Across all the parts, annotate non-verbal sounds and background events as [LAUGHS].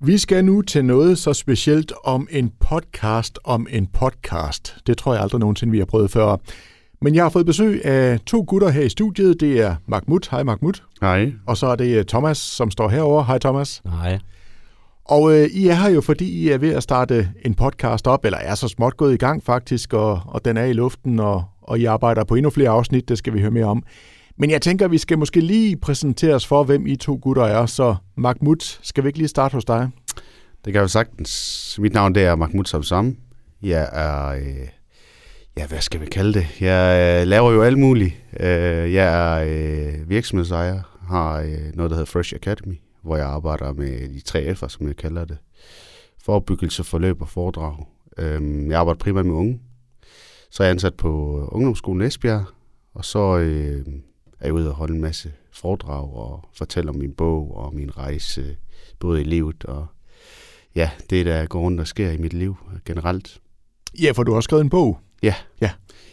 Vi skal nu til noget så specielt om en podcast om en podcast. Det tror jeg aldrig nogensinde, vi har prøvet før. Men jeg har fået besøg af to gutter her i studiet. Det er Mahmoud. Hej Mahmoud. Hej. Og så er det øh, Thomas, som står herover. Hej Thomas. Nej. Og øh, I er her jo, fordi I er ved at starte en podcast op, eller er så småt gået i gang faktisk, og, og den er i luften, og, og I arbejder på endnu flere afsnit, det skal vi høre mere om. Men jeg tænker, vi skal måske lige præsentere os for, hvem I to gutter er. Så Mahmoud, skal vi ikke lige starte hos dig? Det kan jeg jo sagtens. Mit navn det er Mahmoud Samsam. Jeg er, øh, ja, hvad skal vi kalde det? Jeg øh, laver jo alt muligt. Øh, jeg er øh, virksomhedsejer, har øh, noget, der hedder Fresh Academy, hvor jeg arbejder med de tre F'er, som jeg kalder det. Forbyggelse, forløb og foredrag. Øh, jeg arbejder primært med unge. Så er jeg ansat på Ungdomsskolen Esbjerg, og så øh, er ude og holde en masse foredrag og fortælle om min bog og min rejse, både i livet og ja, det der går rundt og sker i mit liv generelt. Ja, for du har skrevet en bog. Ja. Ja.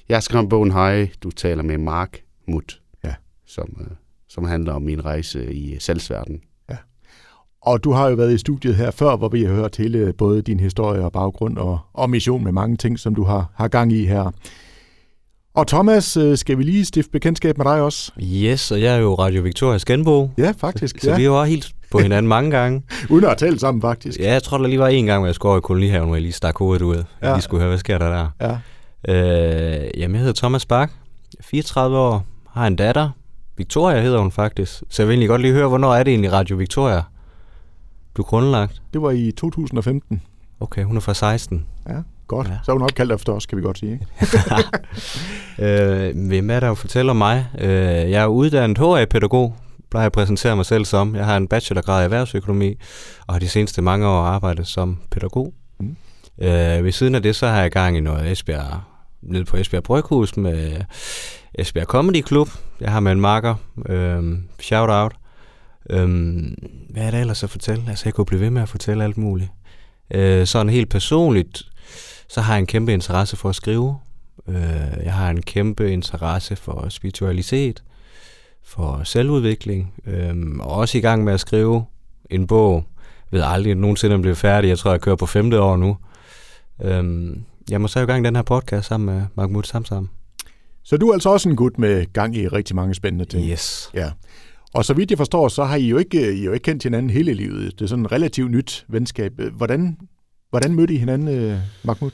Jeg har skrevet bogen Hej, du taler med Mark Mut, Ja. som, øh, som handler om min rejse i salgsverdenen. Og du har jo været i studiet her før, hvor vi har hørt hele både din historie og baggrund og, og mission med mange ting, som du har, har gang i her. Og Thomas, øh, skal vi lige stifte bekendtskab med dig også? Yes, og jeg er jo Radio Victorias genbo. Ja, faktisk. Så ja. vi har jo også helt på hinanden mange gange. [LAUGHS] Uden at talt sammen, faktisk. Ja, jeg tror, der lige var en gang, hvor jeg skulle over i kolonihaven, hvor jeg lige stak hovedet ud. Jeg Ja. lige skulle høre, hvad sker der der? Ja. Øh, jamen, jeg hedder Thomas Bak, 34 år, har en datter. Victoria hedder hun faktisk. Så jeg vil egentlig godt lige høre, hvornår er det egentlig Radio Victoria blev grundlagt? Det var i 2015. Okay, hun er fra 16. Ja, godt. Ja. Så er hun opkaldt efter os, kan vi godt sige. Ikke? [LAUGHS] Øh, hvem er der jo fortæller mig? Øh, jeg er uddannet HA-pædagog, plejer at præsentere mig selv som. Jeg har en bachelorgrad i erhvervsøkonomi, og har de seneste mange år arbejdet som pædagog. Mm. Øh, ved siden af det, så har jeg gang i noget Esbjerg, nede på Esbjerg Bryghus med Esbjerg Comedy Club. Jeg har med en marker. Øh, shout out. Øh, hvad er der ellers at fortælle? Altså, jeg kunne blive ved med at fortælle alt muligt. Øh, sådan helt personligt, så har jeg en kæmpe interesse for at skrive. Øh, jeg har en kæmpe interesse for spiritualitet, for selvudvikling, øh, og også i gang med at skrive en bog. Jeg ved aldrig nogensinde, om bliver færdig. Jeg tror, jeg kører på femte år nu. Øh, jeg må så i gang den her podcast sammen med Mahmoud Samsam. Så du er altså også en gut med gang i rigtig mange spændende ting. Yes. Ja. Og så vidt jeg forstår, så har I jo ikke, I jo ikke kendt hinanden hele livet. Det er sådan et relativt nyt venskab. Hvordan, hvordan mødte I hinanden, øh, Mahmoud?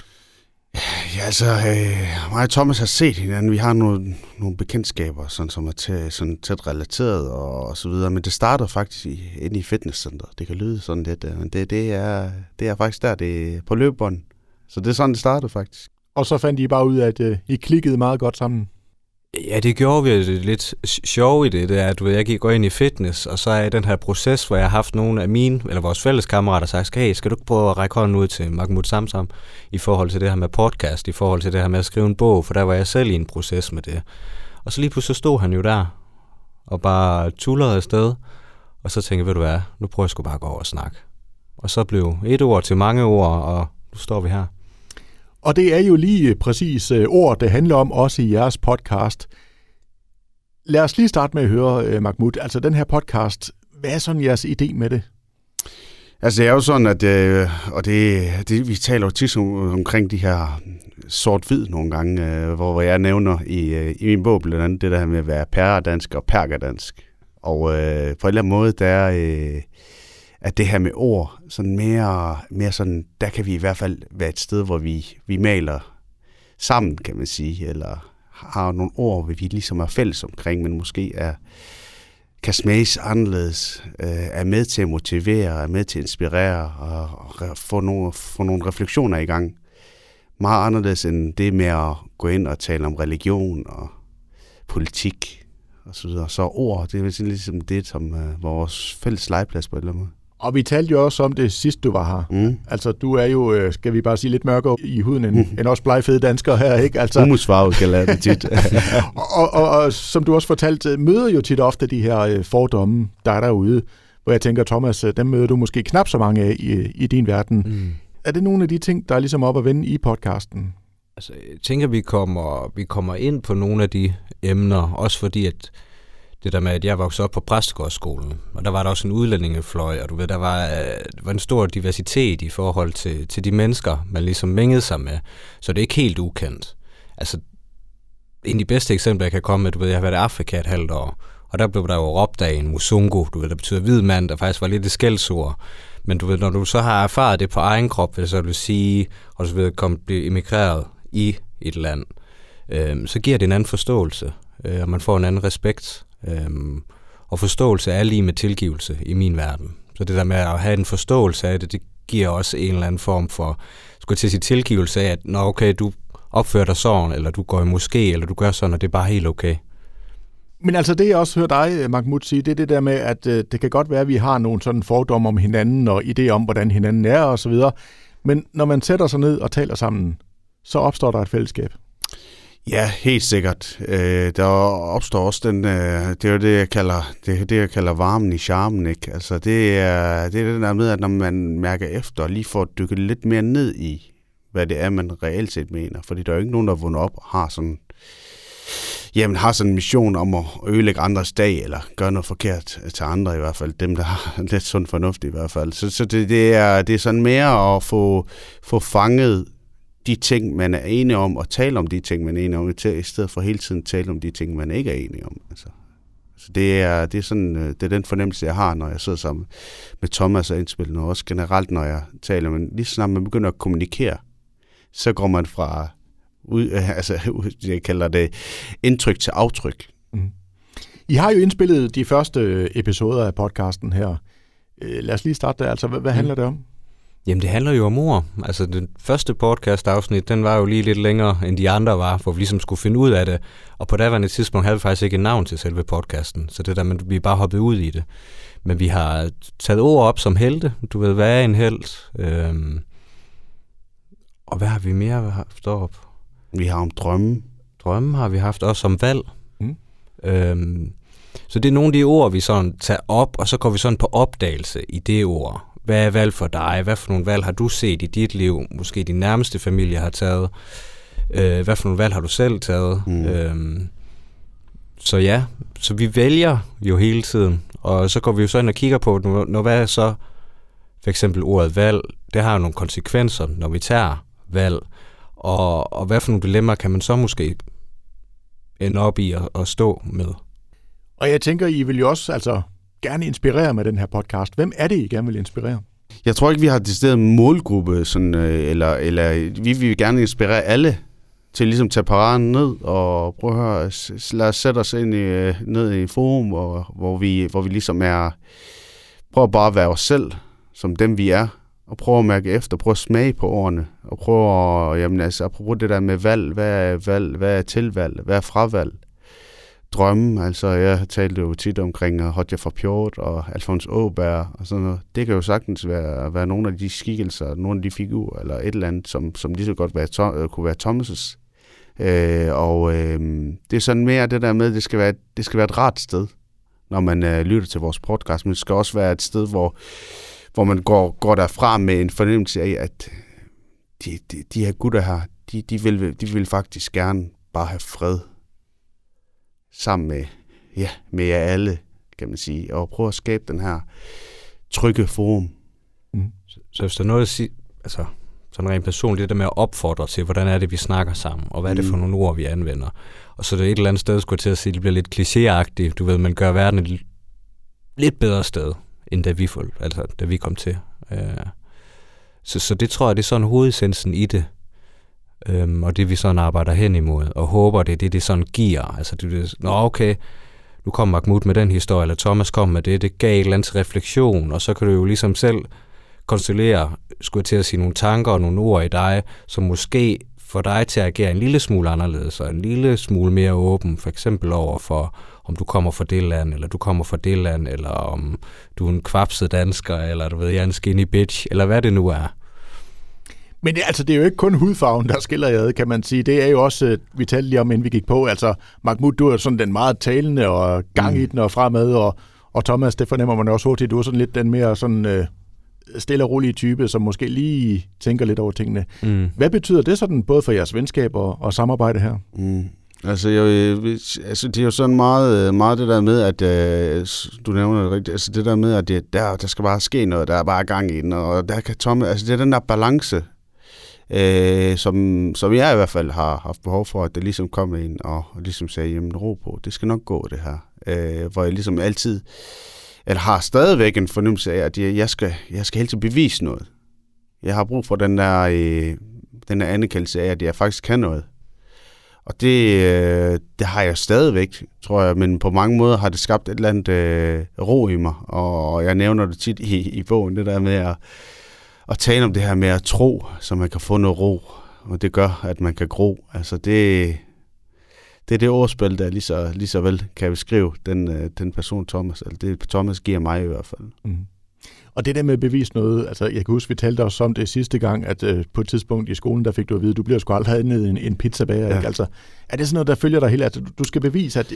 Ja, altså, øh, mig og Thomas har set hinanden. Vi har nogle, nogle bekendtskaber, sådan, som er tæ, sådan tæt relateret og, og så videre. Men det startede faktisk i, inde i fitnesscenteret. Det kan lyde sådan lidt, øh, men det, det, er, det er faktisk der, det er på løbebånd. Så det er sådan, det startede faktisk. Og så fandt I bare ud af, at øh, I klikkede meget godt sammen. Ja, det gjorde vi det lidt sjovt i det, det er, at du ved, jeg gik gå ind i fitness, og så er i den her proces, hvor jeg har haft nogle af mine, eller vores fælles kammerater, sagt, hey, skal du ikke prøve at række hånden ud til Mahmoud Samsam i forhold til det her med podcast, i forhold til det her med at skrive en bog, for der var jeg selv i en proces med det. Og så lige pludselig stod han jo der, og bare tullerede afsted, og så tænkte jeg, ved du hvad, nu prøver jeg sgu bare at gå over og snakke. Og så blev et ord til mange ord, og nu står vi her. Og det er jo lige øh, præcis øh, ord, det handler om, også i jeres podcast. Lad os lige starte med at høre, øh, Mahmoud. Altså den her podcast, hvad er sådan jeres idé med det? Altså, det er jo sådan, at øh, og det, det, vi taler jo tit om, omkring de her sort-hvid nogle gange, øh, hvor, hvor jeg nævner i, øh, i min bog blandt andet det der med at være pæredansk og perkerdansk. Og øh, på en eller anden måde, der er, øh, at det her med ord, sådan mere, mere sådan, der kan vi i hvert fald være et sted, hvor vi, vi maler sammen, kan man sige, eller har nogle ord, hvor vi ligesom er fælles omkring, men måske er, kan smages anderledes, øh, er med til at motivere, er med til at inspirere og, og få, nogle, få nogle refleksioner i gang. Meget anderledes end det med at gå ind og tale om religion og politik og så videre. Så ord, det er ligesom det, som øh, vores fælles legeplads på en eller anden måde. Og vi talte jo også om det sidst, du var her. Mm. Altså, du er jo, øh, skal vi bare sige, lidt mørkere i huden end, end os blegfede danskere her, ikke? Altså, Humusfarvet kalder jeg det tit. [LAUGHS] og, og, og som du også fortalte, møder jo tit ofte de her øh, fordomme, der er derude, hvor jeg tænker, Thomas, øh, dem møder du måske knap så mange af i, i din verden. Mm. Er det nogle af de ting, der er ligesom op at vende i podcasten? Altså, jeg tænker, vi kommer, vi kommer ind på nogle af de emner, også fordi at det der med, at jeg voksede op på præstegårdsskolen, og der var der også en udlændingefløj, og du ved, der var, øh, der var en stor diversitet i forhold til, til de mennesker, man ligesom mængede sig med. Så det er ikke helt ukendt. Altså, en af de bedste eksempler, jeg kan komme med, du ved, jeg har været i Afrika et halvt år, og der blev der jo råbt af en musungo, du ved, der betyder hvid mand, der faktisk var lidt et skældsord. Men du ved, når du så har erfaret det på egen krop, vil så du sige, og så ved komme blive emigreret i et land, øh, så giver det en anden forståelse, øh, og man får en anden respekt. Øh, og forståelse er lige med tilgivelse i min verden. Så det der med at have en forståelse af det, det giver også en eller anden form for, skulle til at sige tilgivelse af, at Nå, okay, du opfører dig sådan, eller du går i moské, eller du gør sådan, og det er bare helt okay. Men altså det, jeg også hører dig, øh, Mahmoud, sige, det er det der med, at øh, det kan godt være, at vi har nogle sådan fordomme om hinanden, og idéer om, hvordan hinanden er, og så videre. Men når man sætter sig ned og taler sammen, så opstår der et fællesskab. Ja, helt sikkert. Øh, der opstår også den, øh, det er jo det, jeg kalder, det, det, jeg kalder varmen i charmen, ikke? Altså, det er, det er det der med, at når man mærker efter, og lige får dykket lidt mere ned i, hvad det er, man reelt set mener. Fordi der er jo ikke nogen, der vundet op og har sådan, jamen, har sådan en mission om at ødelægge andres dag, eller gøre noget forkert til andre i hvert fald. Dem, der har [LAUGHS] lidt sund fornuft i hvert fald. Så, så det, det, er, det er sådan mere at få, få fanget de ting, man er enige om, og tale om de ting, man er enige om, i stedet for hele tiden tale om de ting, man ikke er enige om. Altså. Så det er, det, er sådan, øh, det er den fornemmelse, jeg har, når jeg sidder sammen med Thomas og indspiller, og også generelt, når jeg taler. Men lige snart man begynder at kommunikere, så går man fra, ud, [LAUGHS] altså, jeg kalder det indtryk til aftryk. Mm. I har jo indspillet de første episoder af podcasten her. Øh, lad os lige starte der. Altså, hvad, hvad handler mm. det om? Jamen, det handler jo om ord. Altså, den første podcast-afsnit, den var jo lige lidt længere, end de andre var, for vi ligesom skulle finde ud af det. Og på daværende tidspunkt havde vi faktisk ikke et navn til selve podcasten, så det der, men vi bare hoppet ud i det. Men vi har taget ord op som helte. Du ved, hvad er en held? Øhm, og hvad har vi mere haft op? Vi har om drømme. Drømme har vi haft også som valg. Mm. Øhm, så det er nogle af de ord, vi sådan tager op, og så går vi sådan på opdagelse i det ord. Hvad er valg for dig? Hvad for nogle valg har du set i dit liv? Måske din nærmeste familie har taget. Øh, hvad for nogle valg har du selv taget? Mm. Øhm, så ja, så vi vælger jo hele tiden. Og så går vi jo så ind og kigger på, når, når hvad er så for eksempel ordet valg, det har jo nogle konsekvenser, når vi tager valg. Og, og hvad for nogle dilemmaer kan man så måske ende op i at, at stå med? Og jeg tænker, I vil jo også altså, gerne inspirere med den her podcast. Hvem er det, I gerne vil inspirere? Jeg tror ikke, vi har decideret målgruppe, sådan, øh, eller, eller vi vil gerne inspirere alle til ligesom at tage paraden ned og prøve at høre, lad os sætte os ind i, øh, ned i forum, hvor, hvor, vi, hvor vi ligesom er, prøver bare at være os selv, som dem vi er, og prøve at mærke efter, prøve at smage på ordene, og prøve at, jamen altså, apropos det der med valg, hvad er valg, hvad er tilvalg, hvad er fravalg, drømme, altså jeg talte jo tit omkring øh, Hodja for Pjort og Alfons Åberg og sådan noget. Det kan jo sagtens være, være nogle af de skikkelser, nogle af de figurer, eller et eller andet, som, som lige så godt være, to, øh, kunne være Thomas' Øh, og øh, det er sådan mere det der med, at det skal være, det skal være et rart sted, når man øh, lytter til vores podcast, men det skal også være et sted, hvor, hvor man går, går derfra med en fornemmelse af, at de, de, de her gutter her, de, de, vil, de vil faktisk gerne bare have fred sammen med, ja, med jer alle, kan man sige, og prøve at skabe den her trygge forum. Mm. Så, så hvis der er noget at sige, altså sådan rent personligt, det der med at opfordre til, hvordan er det, vi snakker sammen, og hvad er det for mm. nogle ord, vi anvender. Og så er det et eller andet sted, skulle jeg til at sige, det bliver lidt klichéagtigt, du ved, man gør verden et lidt bedre sted, end da vi, altså, da vi kom til. Uh, så, så det tror jeg, det er sådan hovedessensen i det. Øhm, og det vi sådan arbejder hen imod, og håber det er det, det sådan giver. Altså det, det nå okay, nu kommer Mahmoud med den historie, eller Thomas kom med det, det gav et eller andet refleksion, og så kan du jo ligesom selv konstellere, skulle jeg til at sige, nogle tanker og nogle ord i dig, som måske får dig til at agere en lille smule anderledes, og en lille smule mere åben, for eksempel over for, om du kommer fra det land, eller du kommer fra det land, eller om du er en kvapset dansker, eller du ved, jeg er en skinny bitch, eller hvad det nu er. Men det, altså, det er jo ikke kun hudfarven, der skiller ad, kan man sige. Det er jo også, øh, vi talte lige om, inden vi gik på, altså Mahmoud, du er sådan den meget talende og gang mm. i den og fremad, og, og Thomas, det fornemmer man også hurtigt, du er sådan lidt den mere sådan øh, stille og rolige type, som måske lige tænker lidt over tingene. Mm. Hvad betyder det sådan, både for jeres venskab og, og samarbejde her? Mm. Altså, jeg, altså, det er jo sådan meget, meget det der med, at øh, du nævner det rigtigt, altså det der med, at det, der, der skal bare ske noget, der er bare gang i den, og der kan Tomme, altså det er den der balance, øh, som, som jeg i hvert fald har haft behov for, at det ligesom kom ind og, og ligesom sagde, jamen ro på, det skal nok gå det her. Øh, hvor jeg ligesom altid, eller har stadigvæk en fornemmelse af, at jeg, jeg, skal, jeg skal hele bevise noget. Jeg har brug for den der, øh, den der anerkendelse af, at jeg faktisk kan noget. Og det, øh, det har jeg stadigvæk, tror jeg, men på mange måder har det skabt et eller andet øh, ro i mig, og jeg nævner det tit i, i bogen, det der med at, at tale om det her med at tro, så man kan få noget ro, og det gør, at man kan gro. Altså det, det er det ordspil, der lige så, lige så vel kan beskrive den, øh, den person Thomas, eller det Thomas giver mig i hvert fald. Mm. Og det der med at bevise noget, altså jeg kan huske, vi talte også om det sidste gang, at øh, på et tidspunkt i skolen, der fik du at vide, at du bliver sgu aldrig ned en, en pizzabager. Ja. Ikke? Altså, er det sådan noget, der følger dig hele? Altså, du skal bevise, at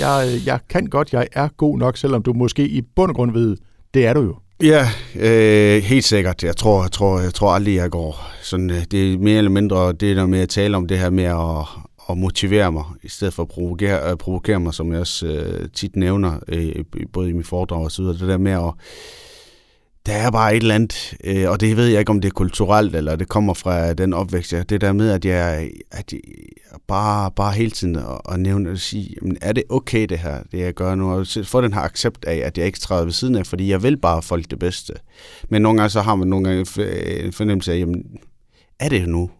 jeg, jeg kan godt, jeg er god nok, selvom du måske i bund og grund ved, det er du jo. Ja, øh, helt sikkert. Jeg tror, jeg tror, jeg tror aldrig, jeg går sådan. Øh, det er mere eller mindre det der med at tale om det her med at, at motivere mig, i stedet for at provokere, at provokere mig, som jeg også øh, tit nævner, øh, både i mine foredrag og så videre. Det der med at der er bare et eller andet, øh, og det ved jeg ikke, om det er kulturelt, eller det kommer fra den opvækst. Ja, det der med, at jeg, at jeg bare, bare hele tiden at, og nævne og sige, jamen, er det okay det her, det jeg gør nu? Og få den her accept af, at jeg ikke træder ved siden af, fordi jeg vil bare folk det bedste. Men nogle gange så har man nogle gange en fornemmelse af, jamen, er det nu?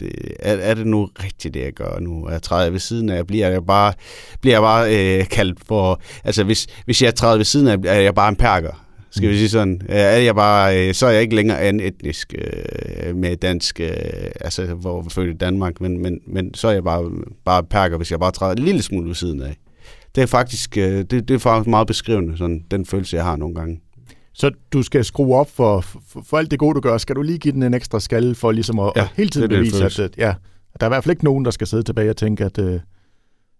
Det, er, er det nu rigtigt, det jeg gør nu? Er jeg træder ved siden af? Bliver jeg bare, bliver jeg bare øh, kaldt for... Altså, hvis, hvis jeg træder ved siden af, er jeg bare en perker skal vi sige sådan. Er jeg bare, øh, så er jeg ikke længere en etnisk øh, med dansk, øh, altså hvor vi født i Danmark, men, men, men så er jeg bare, bare perker, hvis jeg bare træder en lille smule ved siden af. Det er faktisk, det, det er faktisk meget beskrivende, sådan, den følelse, jeg har nogle gange. Så du skal skrue op for, for, for alt det gode, du gør. Skal du lige give den en ekstra skal for ligesom at, ja, at hele tiden det bevise, at, at, ja, der er i hvert fald ikke nogen, der skal sidde tilbage og tænke, at... Uh...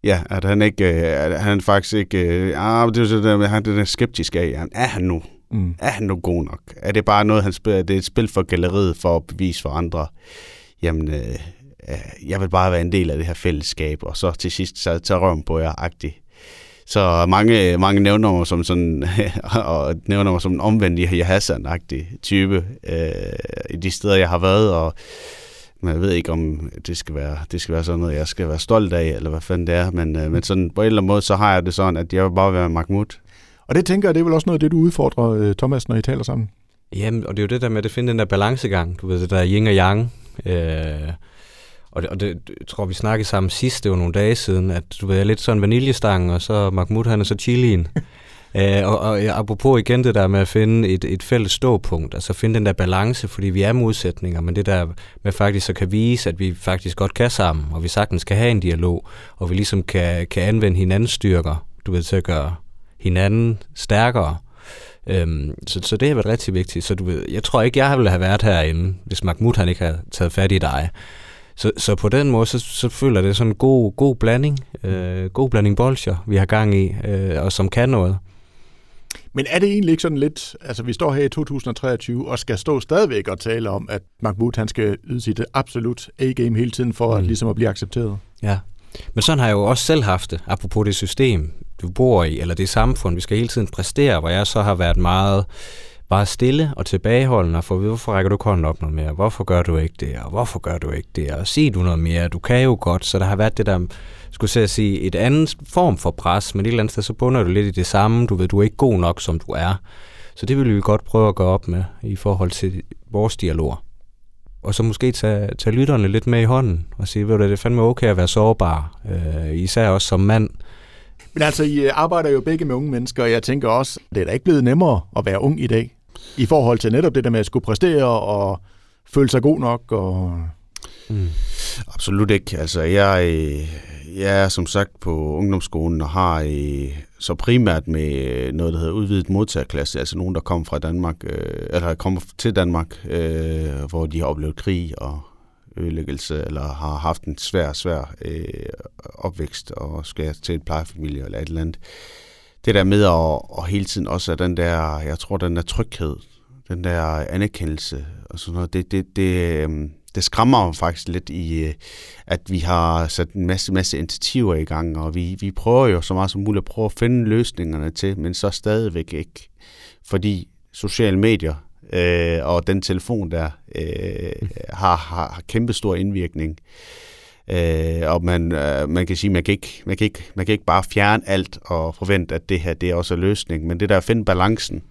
Ja, at han ikke, at han faktisk ikke, ah, det er der, han er skeptisk af, er han nu Mm. Er han nu god nok? Er det bare noget, han spiller? Det er et spil for galleriet for at bevise for andre? Jamen, øh, øh, jeg vil bare være en del af det her fællesskab, og så til sidst så tager røven på jer agtigt. Så mange, mange nævner mig som sådan, [LAUGHS] og nævner mig som en omvendt Hassan-agtig type øh, i de steder, jeg har været, og men jeg ved ikke, om det skal være, det skal være sådan noget, jeg skal være stolt af, eller hvad fanden det er, men, øh, men sådan på en eller anden måde, så har jeg det sådan, at jeg vil bare være Mahmoud. Og det tænker jeg, det er vel også noget af det, du udfordrer, øh, Thomas, når I taler sammen? Jamen, og det er jo det der med at finde den der balancegang, du ved, det der yin og yang. Øh, og det, og det jeg tror vi snakkede sammen sidst, det var nogle dage siden, at du ved, jeg er lidt sådan vaniljestang, og så Mahmoud, han er så chilien. [LAUGHS] Øh, og, og apropos igen det der med at finde et, et fælles ståpunkt, altså finde den der balance, fordi vi er modsætninger, men det der med faktisk så kan vise, at vi faktisk godt kan sammen, og vi sagtens kan have en dialog, og vi ligesom kan, kan anvende hinandens styrker, du ved, til at gøre hinanden stærkere. Øhm, så, så det har været rigtig vigtigt. Så du ved, jeg tror ikke, jeg ville have været herinde, hvis Mahmoud han ikke havde taget fat i dig. Så, så på den måde, så, så føler det sådan en god, god blanding, øh, god blanding bolcher, vi har gang i, øh, og som kan noget. Men er det egentlig ikke sådan lidt, altså vi står her i 2023 og skal stå stadigvæk og tale om, at Mahmoud han skal yde sit absolut A-game hele tiden for mm. at, ligesom at blive accepteret? Ja, men sådan har jeg jo også selv haft det, apropos det system, du bor i, eller det samfund, vi skal hele tiden præstere, hvor jeg så har været meget bare stille og tilbageholdende og hvorfor rækker du hånden op noget mere? Hvorfor gør du ikke det? Og hvorfor gør du ikke det? Og sig du noget mere? Du kan jo godt. Så der har været det der, skulle jeg sige, et andet form for pres, men et eller andet sted, så bunder du lidt i det samme. Du ved, du er ikke god nok, som du er. Så det vil vi godt prøve at gøre op med i forhold til vores dialog. Og så måske tage, tage lytterne lidt med i hånden og sige, ved du, det er fandme okay at være sårbar, øh, især også som mand. Men altså, I øh, arbejder jo begge med unge mennesker, og jeg tænker også, det er da ikke blevet nemmere at være ung i dag, i forhold til netop det der med at skulle præstere og føle sig god nok. Og... Mm. Absolut ikke. Altså, jeg, øh, jeg er som sagt på ungdomsskolen og har øh, så primært med noget, der hedder udvidet modtagerklasse, altså nogen, der kommer fra Danmark, eller kommer til Danmark, hvor de har oplevet krig og ødelæggelse, eller har haft en svær, svær øh, opvækst, og skal til en plejefamilie eller et eller andet. Det der med at, og hele tiden også den der, jeg tror, den der tryghed, den der anerkendelse og sådan noget, det, det, det, øh, det skræmmer mig faktisk lidt i, øh, at vi har sat en masse, masse initiativer i gang, og vi, vi prøver jo så meget som muligt at prøve at finde løsningerne til, men så stadigvæk ikke. Fordi sociale medier øh, og den telefon der øh, har, har, har kæmpe stor indvirkning. Øh, og man, øh, man kan sige, man kan, ikke, man, kan ikke, man kan ikke bare fjerne alt og forvente, at det her det er også er løsning. Men det der at finde balancen,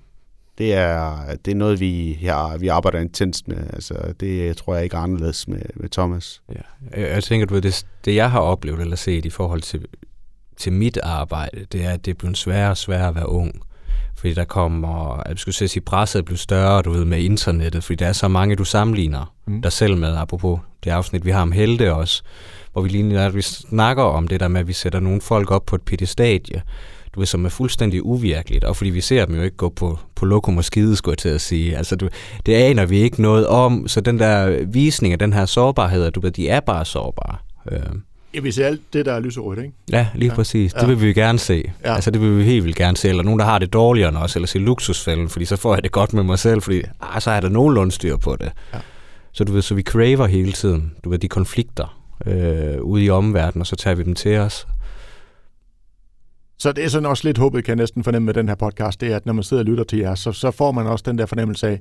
det er, det er noget, vi, ja, vi arbejder intenst med. Altså, det tror jeg ikke er anderledes med, med Thomas. Ja. Jeg, tænker, du det, det jeg har oplevet eller set i forhold til, til mit arbejde, det er, at det er blevet sværere og sværere at være ung. Fordi der kommer, jeg skulle sige, presset blevet større, du ved, med internettet, fordi der er så mange, du sammenligner mm. dig selv med, apropos det afsnit, vi har om helte også, hvor vi lige vi snakker om det der med, at vi sætter nogle folk op på et pedestadie, du ved, som er fuldstændig uvirkeligt, og fordi vi ser dem jo ikke gå på, på lokum og skide, skulle jeg til at sige. Altså, du, det aner vi ikke noget om, så den der visning af den her sårbarhed, du ved, de er bare sårbare. Øh. Ja, vi ser alt det, der er lyserødt, ikke? Ja, lige ja. præcis. Det ja. vil vi gerne se. Ja. Altså, det vil vi helt vildt gerne se. Eller nogen, der har det dårligere end os, eller se luksusfælden, fordi så får jeg det godt med mig selv, fordi ah, så er der nogenlunde styr på det. Ja. Så du ved, så vi craver hele tiden, du ved, de konflikter øh, ude i omverdenen, og så tager vi dem til os. Så det er sådan også lidt håbet, kan jeg næsten fornemme med den her podcast, det er, at når man sidder og lytter til jer, så, så får man også den der fornemmelse af,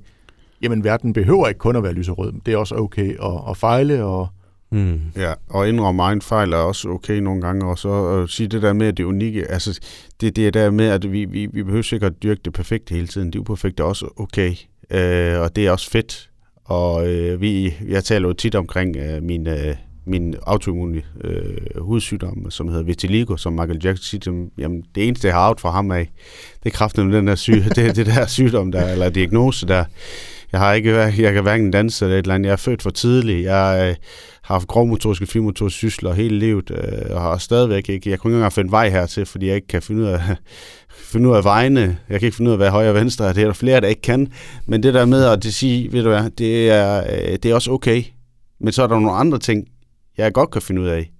jamen verden behøver ikke kun at være lyserød. Det er også okay at, at fejle og Mm. Ja, og indrømme egen fejl er også okay nogle gange, og så at sige det der med, at det unikke, altså det, det er der med, at vi, vi, vi behøver sikkert at dyrke det perfekte hele tiden. Det uperfekte er også okay, øh, og det er også fedt. Og øh, vi, jeg taler jo tit omkring øh, min, øh, min autoimmune øh, hudsygdom, som hedder vitiligo, som Michael Jackson siger, jamen det eneste, jeg har out for ham af, det er kraften med den der syge, [LAUGHS] det, det der sygdom der, eller diagnose der. Jeg har ikke, jeg kan hverken danse eller et eller andet. Jeg er født for tidligt. Jeg øh, har haft grovmotoriske, finmotoriske sysler hele livet, øh, og har stadigvæk ikke, jeg kunne ikke engang finde vej hertil, fordi jeg ikke kan finde ud af, [LAUGHS] finde ud af vejene. Jeg kan ikke finde ud af, hvad højre og venstre er. Det er der flere, der ikke kan. Men det der med at det sige, ved du hvad, det er, øh, det er også okay. Men så er der nogle andre ting, jeg godt kan finde ud af.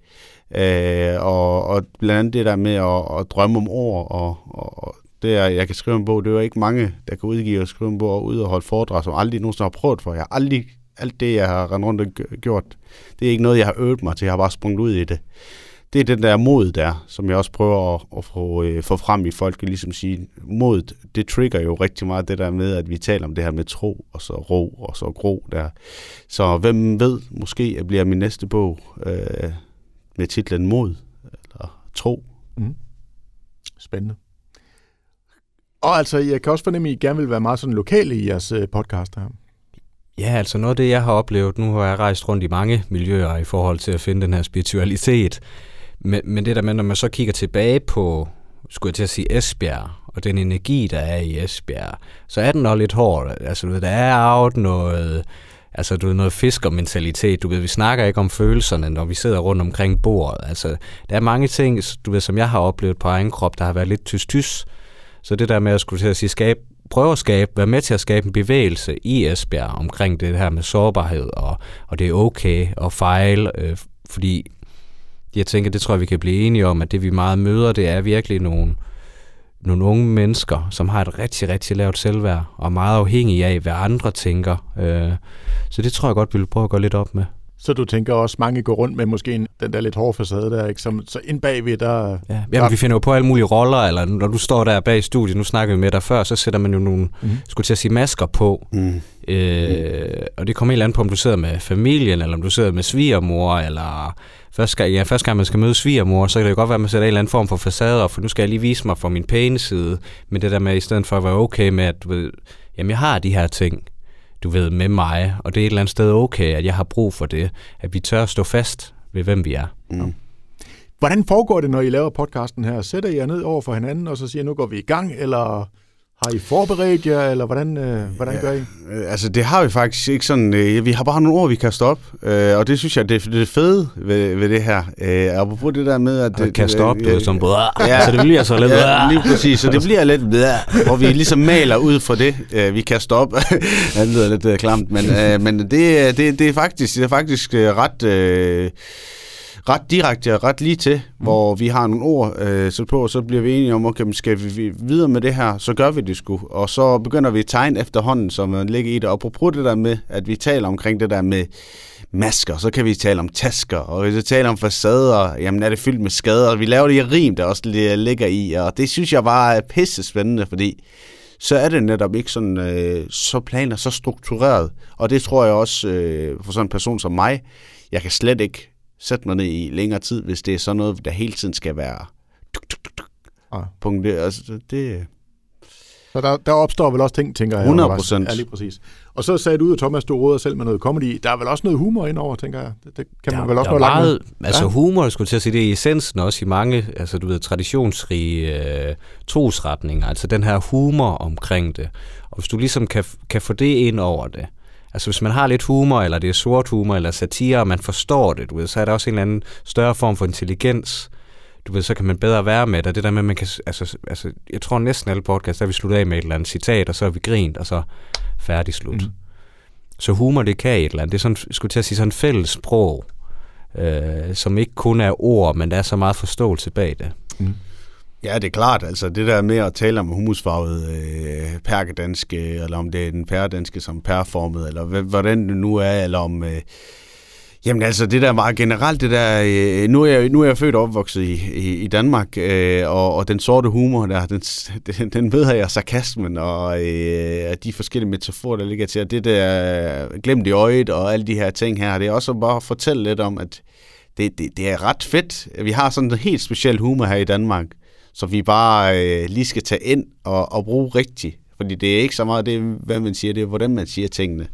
Øh, og, og blandt andet det der med at, at drømme om ord, og, og det er, jeg kan skrive en bog, det er jo ikke mange, der kan udgive og skrive en bog og ud og holde foredrag, som aldrig nogensinde har prøvet for. Jeg har aldrig, alt det, jeg har rendt rundt og gjort, det er ikke noget, jeg har øvet mig til, jeg har bare sprunget ud i det. Det er den der mod der, som jeg også prøver at, at få, øh, få frem i folk, ligesom sige, modet, det trigger jo rigtig meget det der med, at vi taler om det her med tro, og så ro, og så gro der. Så hvem ved, måske bliver min næste bog øh, med titlen Mod, eller Tro. Mm. Spændende. Og altså, jeg kan også fornemme, at I gerne vil være meget sådan lokale i jeres øh, podcast her. Ja, altså noget af det, jeg har oplevet, nu har jeg rejst rundt i mange miljøer i forhold til at finde den her spiritualitet, men, men det der med, når man så kigger tilbage på, skulle jeg til at sige Esbjerg, og den energi, der er i Esbjerg, så er den nok lidt hård. Altså, du ved, der er out noget, altså, du ved, noget fiskermentalitet. Du ved, vi snakker ikke om følelserne, når vi sidder rundt omkring bordet. Altså, der er mange ting, du ved, som jeg har oplevet på egen krop, der har været lidt tyst-tyst. Så det der med at skulle til at sige, skabe, prøve at skabe, være med til at skabe en bevægelse i Esbjerg omkring det her med sårbarhed, og, og det er okay at fejle, øh, fordi jeg tænker, det tror jeg, vi kan blive enige om, at det vi meget møder, det er virkelig nogle, nogle unge mennesker, som har et rigtig, rigtig lavt selvværd, og er meget afhængige af, hvad andre tænker. Øh, så det tror jeg godt, vi vil prøve at gå lidt op med. Så du tænker også, mange går rundt med måske en, den der lidt hårde facade der, ikke? Som, så ind bagved, der... Ja, Jamen, der... vi finder jo på alle mulige roller, eller når du står der bag studiet, nu snakker vi med dig før, så sætter man jo nogle, mm. skulle til at sige, masker på. Mm. Øh, mm. Og det kommer helt an på, om du sidder med familien, eller om du sidder med svigermor, eller første gang, ja, første gang man skal møde svigermor, så kan det jo godt være, at man sætter en eller anden form for facade, for nu skal jeg lige vise mig fra min pæne side, men det der med, i stedet for at være okay med, at du ved, jamen jeg har de her ting, du ved, med mig, og det er et eller andet sted okay, at jeg har brug for det, at vi tør at stå fast ved, hvem vi er. Mm. Hvordan foregår det, når I laver podcasten her? Sætter I jer ned over for hinanden, og så siger, nu går vi i gang, eller har I forberedt jer, eller hvordan, øh, hvordan ja, gør I? Øh, altså, det har vi faktisk ikke sådan. Øh, vi har bare nogle ord, vi kan stoppe, øh, og det synes jeg, det, det er fede ved, ved det her. Øh, på det der med, at... Det kan stoppe, det, som ja, så det bliver så lidt... Ja, lige præcis, så det bliver lidt... hvor vi ligesom maler ud fra det, øh, vi kan stoppe. [LAUGHS] det lyder lidt øh, klamt, men, øh, men det, det, det, er faktisk, det er faktisk øh, ret... Øh, ret direkte og ret lige til, mm. hvor vi har nogle ord øh, så på, og så bliver vi enige om, okay, skal vi videre med det her, så gør vi det sgu. Og så begynder vi at tegne efterhånden, som man ligger i det. Og på det der med, at vi taler omkring det der med masker, så kan vi tale om tasker, og hvis vi taler om facader, jamen er det fyldt med skader. Vi laver det i rim, der også ligger i, og det synes jeg bare er pisse spændende, fordi så er det netop ikke sådan, øh, så planer, så struktureret. Og det tror jeg også, øh, for sådan en person som mig, jeg kan slet ikke sætte mig ned i længere tid, hvis det er sådan noget, der hele tiden skal være tuk, tuk, tuk. Ah. Punkt. Altså, det, så der, der opstår vel også ting, tænker jeg. 100 procent. Ja, lige præcis. Og så sagde du, at Thomas, du råder selv med noget comedy. Der er vel også noget humor indover, tænker jeg. Det, det kan der, man vel også der noget meget, med. Altså ja. humor, skulle til at sige, det er essensen også i mange, altså du ved, traditionsrige øh, trosretninger. Altså den her humor omkring det. Og hvis du ligesom kan, kan få det ind over det, Altså hvis man har lidt humor, eller det er sort humor, eller satire, og man forstår det, du ved, så er der også en eller anden større form for intelligens, du ved, så kan man bedre være med det. Det der med, at man kan, altså, altså, jeg tror næsten alle podcasts, der vi slutter af med et eller andet citat, og så er vi grint, og så færdig slut. Mm. Så humor, det kan et eller andet. Det er sådan, skulle til at sige, sådan fælles sprog, øh, som ikke kun er ord, men der er så meget forståelse bag det. Mm. Ja, det er klart. Altså det der med at tale om humusfarvet øh, perkedanske, øh, eller om det er den pærdanske som performet, eller hvordan det nu er, eller om... Øh, Jamen altså, det der meget generelt, det der, øh, nu, er jeg, nu er jeg født og opvokset i, i, i Danmark, øh, og, og den sorte humor der, den, [LAUGHS] den, den ved jeg sarkasmen og øh, de forskellige metaforer, der ligger til, at det der glemt i øjet og alle de her ting her, det er også bare at fortælle lidt om, at det, det, det er ret fedt. Vi har sådan en helt speciel humor her i Danmark, så vi bare øh, lige skal tage ind og, og bruge rigtigt. Fordi det er ikke så meget det, hvad man siger, det er, hvordan man siger tingene.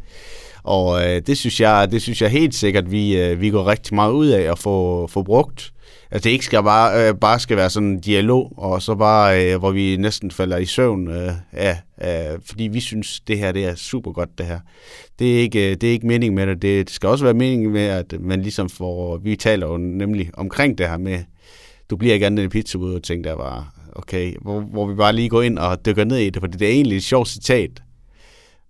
Og øh, det, synes jeg, det synes jeg helt sikkert, vi, øh, vi går rigtig meget ud af at få, få brugt. Altså det ikke skal bare, øh, bare skal være sådan en dialog, og så bare, øh, hvor vi næsten falder i søvn, øh, ja, øh, fordi vi synes, det her det er super godt, det her. Det er ikke, øh, det er ikke meningen med det. det. Det skal også være meningen med, at man ligesom får, vi taler jo nemlig omkring det her med, du bliver ikke andet end pizzabud, og tænkte jeg bare, okay, hvor, hvor vi bare lige går ind og dykker ned i det, for det er egentlig et sjovt citat,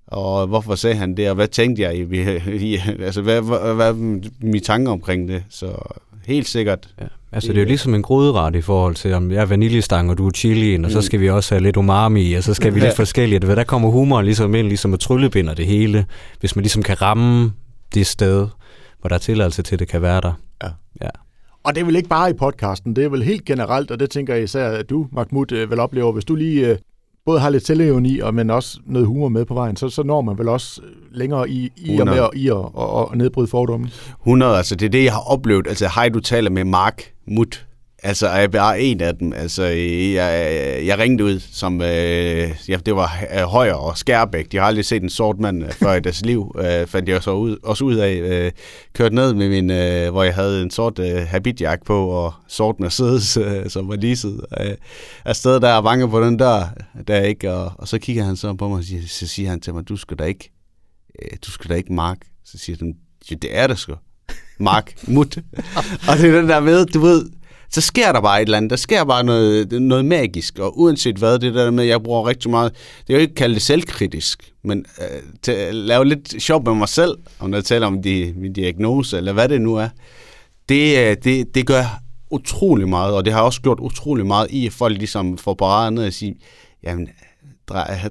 og hvorfor sagde han det, og hvad tænkte jeg i, [LAUGHS] i altså hvad, hvad, hvad er mine tanker omkring det, så helt sikkert. Ja. Altså det er jo ligesom en grøderet i forhold til, om jeg er vaniljestang, og du er chili, og mm. så skal vi også have lidt umami, og så skal vi lidt forskelligt. Der kommer humoren ligesom ind, ligesom at tryllebinder det hele, hvis man ligesom kan ramme det sted, hvor der er tilladelse til, at det kan være der. Og det er vel ikke bare i podcasten, det er vel helt generelt, og det tænker jeg især, at du, Mahmoud, øh, vil opleve, hvis du lige øh, både har lidt selvironi, og men også noget humor med på vejen, så, så når man vel også længere i, i og med at, i at, og, og nedbryde fordomme. 100, altså det er det, jeg har oplevet. Altså hej, du taler med Mark Mut, Altså, jeg er bare en af dem. Altså, jeg, jeg ringede ud, som øh, ja, det var øh, Højer og Skærbæk. De har aldrig set en sort mand øh, før i deres liv, øh, fandt jeg så ud, også ud af. Øh, kørt ned med min, øh, hvor jeg havde en sort øh, habitjakke på, og sort Mercedes, øh, som var leaset. Øh, afsted der og bange på den der, der ikke, og, og så kigger han så på mig, og siger, så siger han til mig, du skal da ikke, øh, du skal da ikke Mark. Så siger han, ja, det er det sgu. Mark Mut. [LAUGHS] og det er den der med, du ved, så sker der bare et eller andet. Der sker bare noget, noget magisk, og uanset hvad, det der med, jeg bruger rigtig meget, det er jo ikke kalde det selvkritisk, men øh, til at lave lidt sjov med mig selv, om jeg taler om de, min diagnose, eller hvad det nu er, det, øh, det, det gør utrolig meget, og det har også gjort utrolig meget i, at folk ligesom får bare ned og sige, jamen,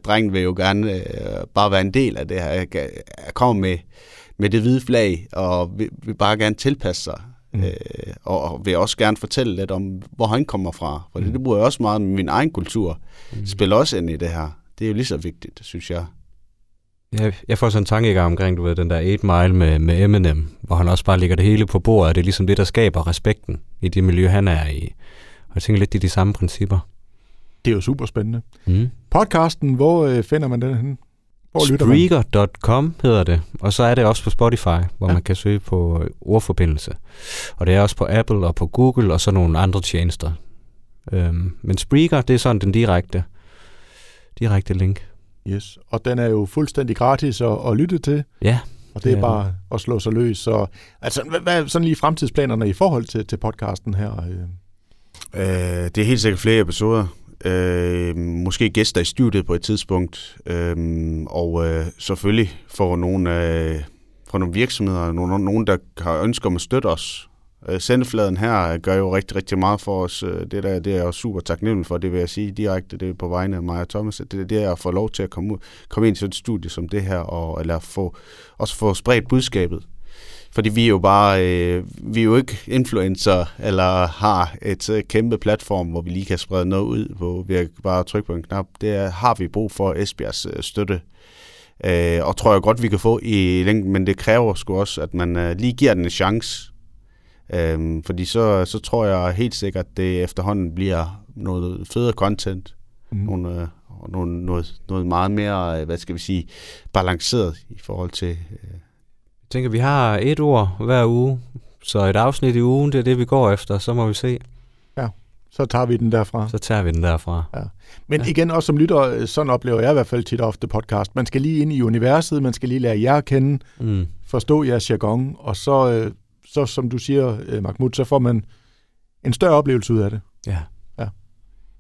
drengen vil jo gerne øh, bare være en del af det her. Jeg, jeg kommer med, med det hvide flag, og vil, vil bare gerne tilpasse sig. Mm. Øh, og, og vil også gerne fortælle lidt om, hvor han kommer fra. For mm. det bruger jeg også meget med min egen kultur. Mm. Spiller også ind i det her. Det er jo lige så vigtigt, synes jeg. Ja, jeg får sådan en tanke i gang omkring, du ved, den der 8 Mile med, med Eminem, hvor han også bare lægger det hele på bordet. Det er ligesom det, der skaber respekten i det miljø, han er i. Og jeg tænker lidt, det er de samme principper. Det er jo super spændende. Mm. Podcasten, hvor øh, finder man den henne? Spreaker.com hedder det, og så er det også på Spotify, hvor ja. man kan søge på ordforbindelse. Og det er også på Apple og på Google og så nogle andre tjenester. Øhm, men Spreaker, det er sådan den direkte, direkte link. Yes, og den er jo fuldstændig gratis at, at lytte til. Ja. Og det er bare at slå sig løs. Så, altså, hvad, hvad er sådan lige fremtidsplanerne i forhold til, til podcasten her? Øh, det er helt sikkert flere episoder øh, måske gæster i studiet på et tidspunkt, øh, og øh, selvfølgelig får nogle, øh, for nogle virksomheder, nogle, nogen, der har ønsker om at støtte os, Øh, sendefladen her gør jo rigtig, rigtig meget for os. Øh, det, der, det er jeg jo super taknemmelig for, det vil jeg sige direkte, det er på vegne af mig og Thomas. Det, det er at få lov til at komme, ud, komme ind til et studie som det her, og, eller få, også få spredt budskabet. Fordi vi er jo bare, øh, vi er jo ikke influencer, eller har et øh, kæmpe platform, hvor vi lige kan sprede noget ud, hvor vi bare trykke på en knap. Det har vi brug for Esbjergs øh, støtte. Øh, og tror jeg godt, vi kan få i længden, men det kræver sgu også, at man øh, lige giver den en chance. Øh, fordi så, så tror jeg helt sikkert, at det efterhånden bliver noget federe content. Mm. Nogle, øh, nogle, noget, noget meget mere, øh, hvad skal vi sige, balanceret i forhold til... Øh, tænker, vi har et ord hver uge, så et afsnit i ugen, det er det, vi går efter, så må vi se. Ja, så tager vi den derfra. Så tager vi den derfra. Ja. Men ja. igen, også som lytter, sådan oplever jeg i hvert fald tit ofte podcast. Man skal lige ind i universet, man skal lige lære jer at kende, mm. forstå jeres jargon, og så, øh, så som du siger, øh, Mahmoud, så får man en større oplevelse ud af det. Ja.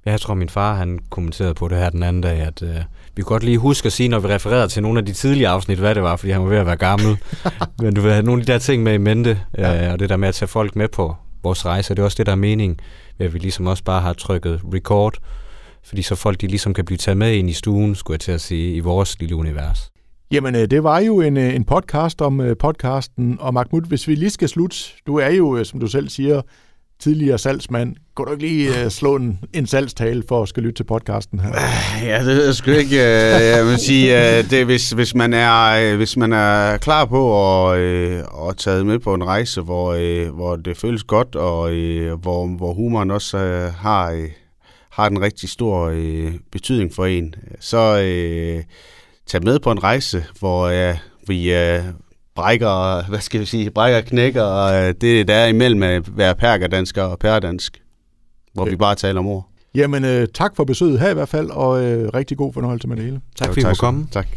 Ja. Jeg tror, min far han kommenterede på det her den anden dag, at øh, vi kan godt lige huske at sige, når vi refererede til nogle af de tidlige afsnit, hvad det var, fordi han var ved at være gammel. [LAUGHS] Men du vil have nogle af de der ting med i mente, ja. øh, og det der med at tage folk med på vores rejse, det er også det, der er mening, ved at vi ligesom også bare har trykket record, fordi så folk de ligesom kan blive taget med ind i stuen, skulle jeg til at sige, i vores lille univers. Jamen, øh, det var jo en, øh, en podcast om øh, podcasten, og Mahmoud, hvis vi lige skal slutte, du er jo, som du selv siger, tidligere salgsmand. Kunne du ikke lige uh, slå en, en salgstale for at skal lytte til podcasten her? Ah, ja, det er sgu ikke. Uh, jeg vil sige, uh, det, hvis, hvis, man er, uh, hvis man er klar på at, uh, at tage med på en rejse, hvor, uh, hvor det føles godt, og uh, hvor, hvor humoren også uh, har, uh, har en rigtig stor uh, betydning for en, så uh, tag med på en rejse, hvor uh, vi... Uh, brækker, hvad skal vi sige, brækker knækker, og øh, det der er imellem at være perkerdansk og pærdansk, hvor okay. vi bare taler om ord. Jamen, øh, tak for besøget her i hvert fald, og øh, rigtig god fornøjelse med det hele. Tak fordi du kom. Tak.